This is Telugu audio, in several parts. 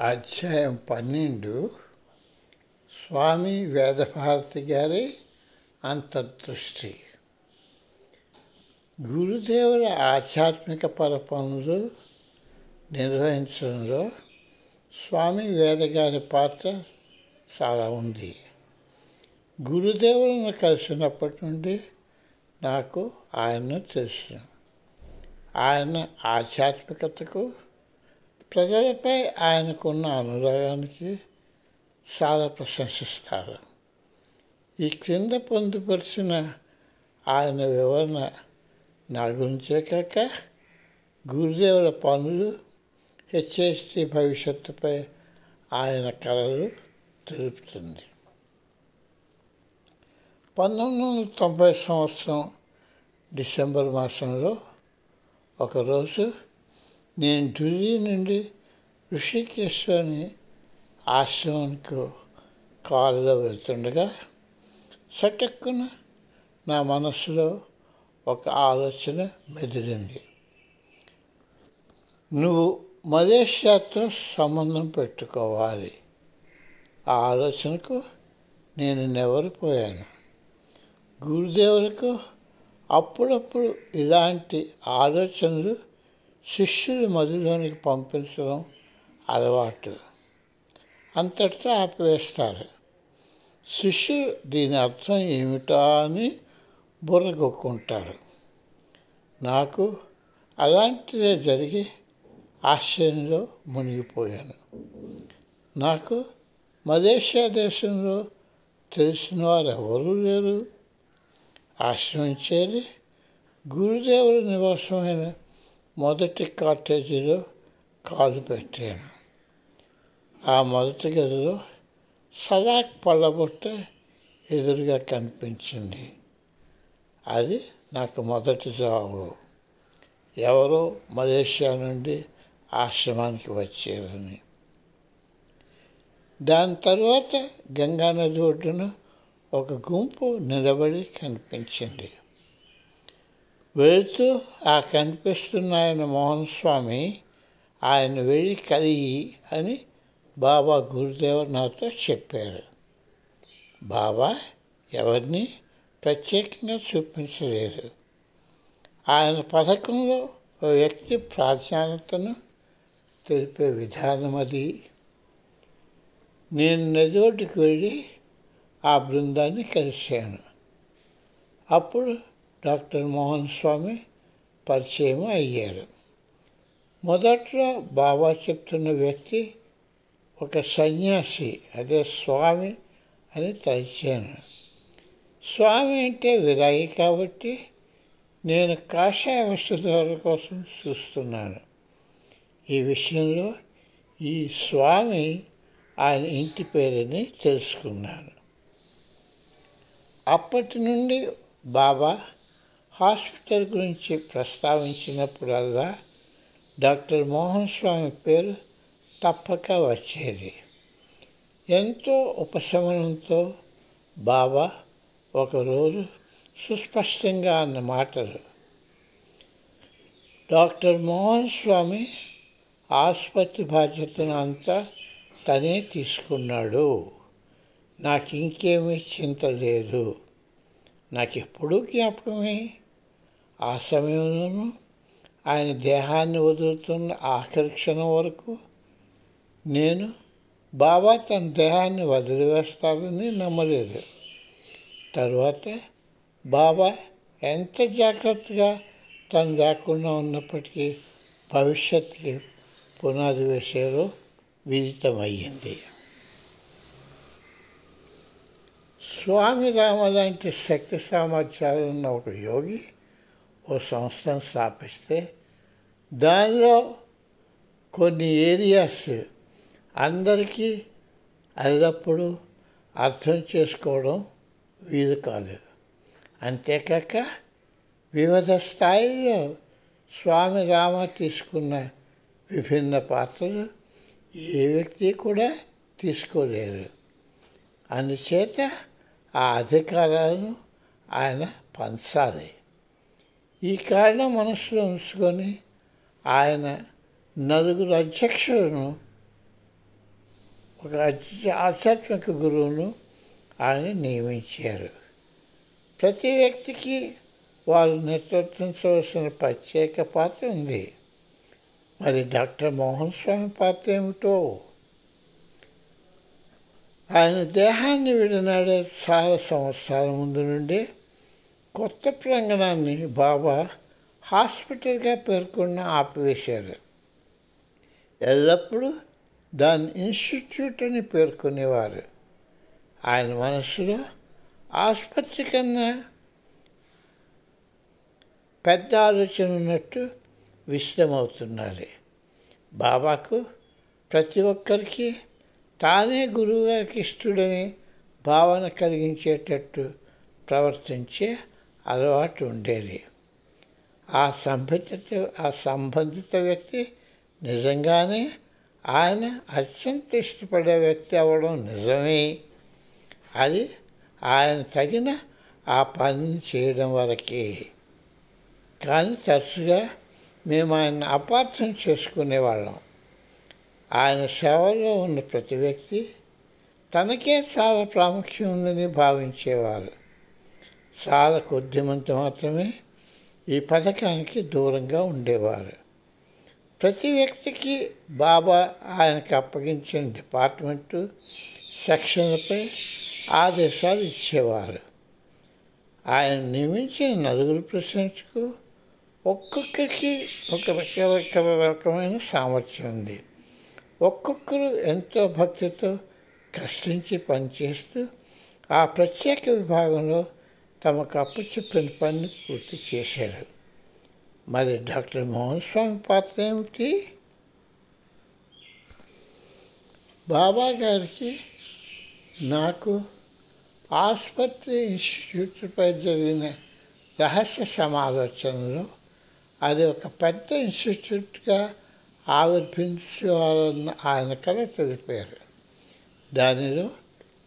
అధ్యాయం పన్నెండు. స్వామి వేదభారతి గారి అంతర్దృష్టి. గురుదేవుల ఆధ్యాత్మిక పరపనులు నిర్వహించడంలో స్వామి వేదగారి పాత్ర చాలా ఉంది. గురుదేవులను కలిసినప్పటి నుండి నాకు ఆయన్ను తెలుసు. ఆయన ఆధ్యాత్మికతకు ప్రజలపై ఆయనకున్న అనురాగానికి చాలా ప్రశంసిస్తారు. ఈ క్రింద పొందుపరిచిన ఆయన వివరణ నా గురించే కాక గురుదేవుల పనులు హెచ్ఎస్టి భవిష్యత్తుపై ఆయన కళలు తెలుపుతుంది. పంతొమ్మిది వందల తొంభై సంవత్సరం డిసెంబర్ మాసంలో ఒకరోజు నేను ఢిల్లీ నుండి ఋషికేశ్వరిని ఆశ్రమానికి కారులో వెళ్తుండగా చటుక్కున నా మనసులో ఒక ఆలోచన మెదిలింది. నువ్వు మలేషియాతో సంబంధం పెట్టుకోవాలి. ఆ ఆలోచనకు నేను నెవరిపోయాను గురుదేవులకు అప్పుడప్పుడు ఇలాంటి ఆలోచనలు శిష్యుడు మధులోనికి పంపించడం అలవాటు. అంతటితో ఆపివేస్తారు. శిష్యులు దీని అర్థం ఏమిటా అని బుర్రగొక్కుంటారు. నాకు అలాంటిదే జరిగి ఆశ్చర్యంలో మునిగిపోయాను. నాకు మలేషియా దేశంలో తెలిసిన వారు ఎవరూ లేరు ఆశ్రమించేది గురుదేవుల నివాసమైన మొదటి కాటేజీలో కాలు పెట్టాను. ఆ మొదటి గదిలో సలాక్ పళ్ళబుట్ట ఎదురుగా కనిపించింది. అది నాకు మొదటి జవాబు ఎవరో మలేషియా నుండి ఆశ్రమానికి వచ్చారని. దాని తర్వాత గంగానది ఒడ్డున ఒక గుంపు నిలబడి కనిపించింది. వెళుతూ ఆ కనిపిస్తున్న ఆయన మోహన్ స్వామి ఆయన వెళ్ళి కలిగి అని బాబా గురుదేవ్ నాతో చెప్పారు. బాబా ఎవరిని ప్రత్యేకంగా చూపించలేదు. ఆయన పథకంలో ఒక వ్యక్తి ప్రాధాన్యతను తెలిపే విధానం అది. నేను నది ఒడ్డుకు వెళ్ళి ఆ బృందాన్ని కలిశాను. అప్పుడు డాక్టర్ మోహన్ స్వామి పరిచయం అయ్యారు. మొదట్లో బాబా చెప్తున్న వ్యక్తి ఒక సన్యాసి అదే స్వామి అని తలిచాను. స్వామి అంటే విరాయి కాబట్టి నేను కాషాయ వస్తువుల కోసం చూస్తున్నాను. ఈ విషయంలో ఈ స్వామి ఆయన ఇంటి పేరుని తెలుసుకున్నాను. అప్పటి నుండి బాబా హాస్పిటల్ గురించి ప్రస్తావించినప్పుడల్లా డాక్టర్ మోహన్ స్వామి పేరు తప్పక వచ్చేది. ఎంతో ఉపశమనంతో బాబా ఒకరోజు సుస్పష్టంగా అన్న మాటలు డాక్టర్ మోహన్ స్వామి ఆసుపత్రి బాధ్యతను అంతా తనే తీసుకున్నాడు. నాకు ఇంకేమీ చింత లేదు. నాకు ఎప్పుడూ జ్ఞాపకమే ఆ సమయంలోనూ ఆయన దేహాన్ని వదులుతున్న ఆఖరి క్షణం వరకు నేను బాబా తన దేహాన్ని వదిలివేస్తారని నమ్మలేదు. తర్వాత బాబా ఎంత జాగ్రత్తగా తను రాకుండా ఉన్నప్పటికీ భవిష్యత్తుకి పునాది వేసారో విదితమయ్యింది. స్వామి రామ లాంటి శక్తి సామర్థ్యాలు ఉన్న ఒక యోగి ఓ సంస్థను స్థాపిస్తే దానిలో కొన్ని ఏరియాస్ అందరికీ అల్లప్పుడు అర్థం చేసుకోవడం వీలు కాదు. అంతేకాక వివిధ స్థాయిలో స్వామి రామ తీసుకున్న విభిన్న పాత్రలు ఏ వ్యక్తి కూడా తీసుకోలేరు. అందుచేత ఆ అధికారాలను ఆయన పంచాలి. ఈ కారణం మనసులో ఉంచుకొని ఆయన నలుగురు అధ్యక్షులను ఒక ఆధ్యాత్మిక గురువును ఆయన నియమించారు. ప్రతి వ్యక్తికి వారు నిర్వర్తించవలసిన ప్రత్యేక పాత్ర ఉంది. మరి డాక్టర్ మోహన్ స్వామి పాత్ర ఏమిటో? ఆయన దేహాన్ని విడనాడే చాలా సంవత్సరాల ముందు నుండి కొత్త ప్రాంగణాన్ని బాబా హాస్పిటల్గా పేర్కొన్న ఆపివేశారు ఎల్లప్పుడూ దాన్ని ఇన్స్టిట్యూట్ అని పేర్కొనేవారు. ఆయన మనసులో ఆసుపత్రి కన్నా పెద్ద ఆలోచన ఉన్నట్టు విశ్రమవుతున్నారు బాబాకు ప్రతి ఒక్కరికి తానే గురువు గారికి ఇష్టడని భావన కలిగించేటట్టు ప్రవర్తించే అలవాటు ఉండేది. ఆ సంబంధిత ఆ సంబంధిత వ్యక్తి నిజంగానే ఆయన అత్యంత ఇష్టపడే వ్యక్తి అవ్వడం నిజమే. అది ఆయన తగిన ఆ పనిని చేయడం వరకే. కానీ తరచుగా మేము ఆయన అపార్థం చేసుకునేవాళ్ళం. ఆయన సేవలో ఉన్న ప్రతి వ్యక్తి తనకే చాలా ప్రాముఖ్యం ఉందని భావించేవారు. చాలా కొద్దిమంది మాత్రమే ఈ పథకానికి దూరంగా ఉండేవారు. ప్రతి వ్యక్తికి బాబా ఆయనకు అప్పగించిన డిపార్ట్మెంటు సెక్షన్లపై ఆదేశాలు ఇచ్చేవారు. ఆయన నియమించిన నలుగురు ప్రెసిడెంట్కు ఒక్కొక్కరికి ఒక రకరకాల రకమైన సామర్థ్యం ఉంది. ఒక్కొక్కరు ఎంతో భక్తితో కష్టించి పనిచేస్తూ ఆ ప్రత్యేక విభాగంలో తమకు అప్పచెప్పిన పనిని పూర్తి చేశారు. మరి డాక్టర్ మోహన్ స్వామి పాత్ర ఏమిటి? బాబా గారికి నాకు ఆసుపత్రి ఇన్స్టిట్యూట్పై జరిగిన రహస్య సమాలోచనలో అది ఒక పెద్ద ఇన్స్టిట్యూట్గా ఆవిర్భించాలని ఆయన కళ తెలిపారు. దానిలో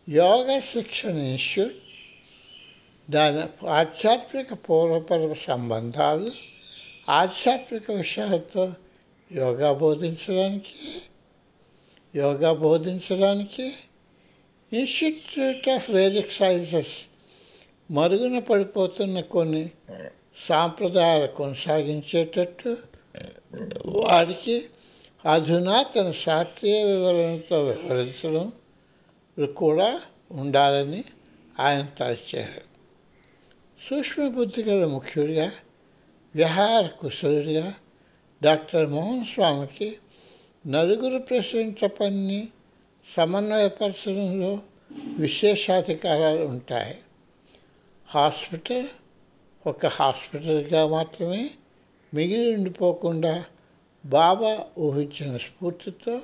యోగా శిక్షణ ఇన్స్టిట్యూట్ దాని ఆధ్యాత్మిక పూర్వపర సంబంధాలు ఆధ్యాత్మిక విషయాలతో యోగా బోధించడానికి యోగా బోధించడానికి ఇన్స్టిట్యూట్ ఆఫ్ వేదిక్ సైన్సెస్ మరుగున పడిపోతున్న కొన్ని సాంప్రదాయాలు కొనసాగించేటట్టు వారికి అధునాతన శాస్త్రీయ వివరణతో వివరించడం కూడా ఉండాలని ఆయన తలచారు సూక్ష్మబుద్ధి గల ముఖ్యుడిగా విహార కుశలుడిగా డాక్టర్ మోహన్ స్వామికి నలుగురు ప్రెసిడెంట్ల పనిని సమన్వయపరచడంలో విశేషాధికారాలు ఉంటాయి హాస్పిటల్ ఒక హాస్పిటల్గా మాత్రమే మిగిలి ఉండిపోకుండా బాబా ఊహించిన స్ఫూర్తితో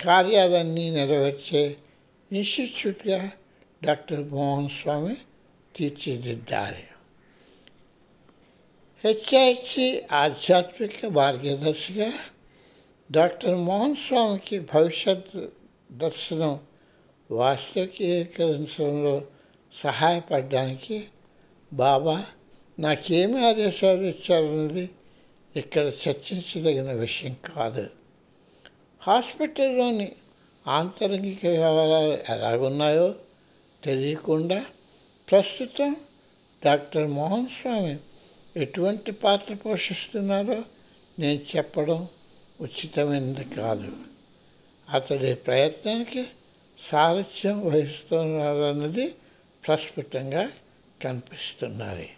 కార్యాలన్నీ నెరవేర్చే ఇన్స్టిట్యూట్గా డాక్టర్ మోహన్ స్వామి తీర్చిదిద్దారు హెచ్ఐసి ఆధ్యాత్మిక మార్గదర్శిగా డాక్టర్ మోహన్ స్వామికి భవిష్యత్ దర్శనం వాస్తవికీకరించడంలో సహాయపడడానికి బాబా నాకేమి ఆదేశాలు ఇచ్చారన్నది ఇక్కడ చర్చించదగిన విషయం కాదు. హాస్పిటల్లోని ఆంతరంగిక వ్యవహారాలు ఎలాగున్నాయో తెలియకుండా ప్రస్తుతం డాక్టర్ మోహన్ స్వామి ఎటువంటి పాత్ర పోషిస్తున్నారో నేను చెప్పడం ఉచితమైనది కాదు. అతడి ప్రయత్నానికి సారథ్యం వహిస్తున్నారన్నది ప్రస్ఫుటంగా కనిపిస్తున్నది.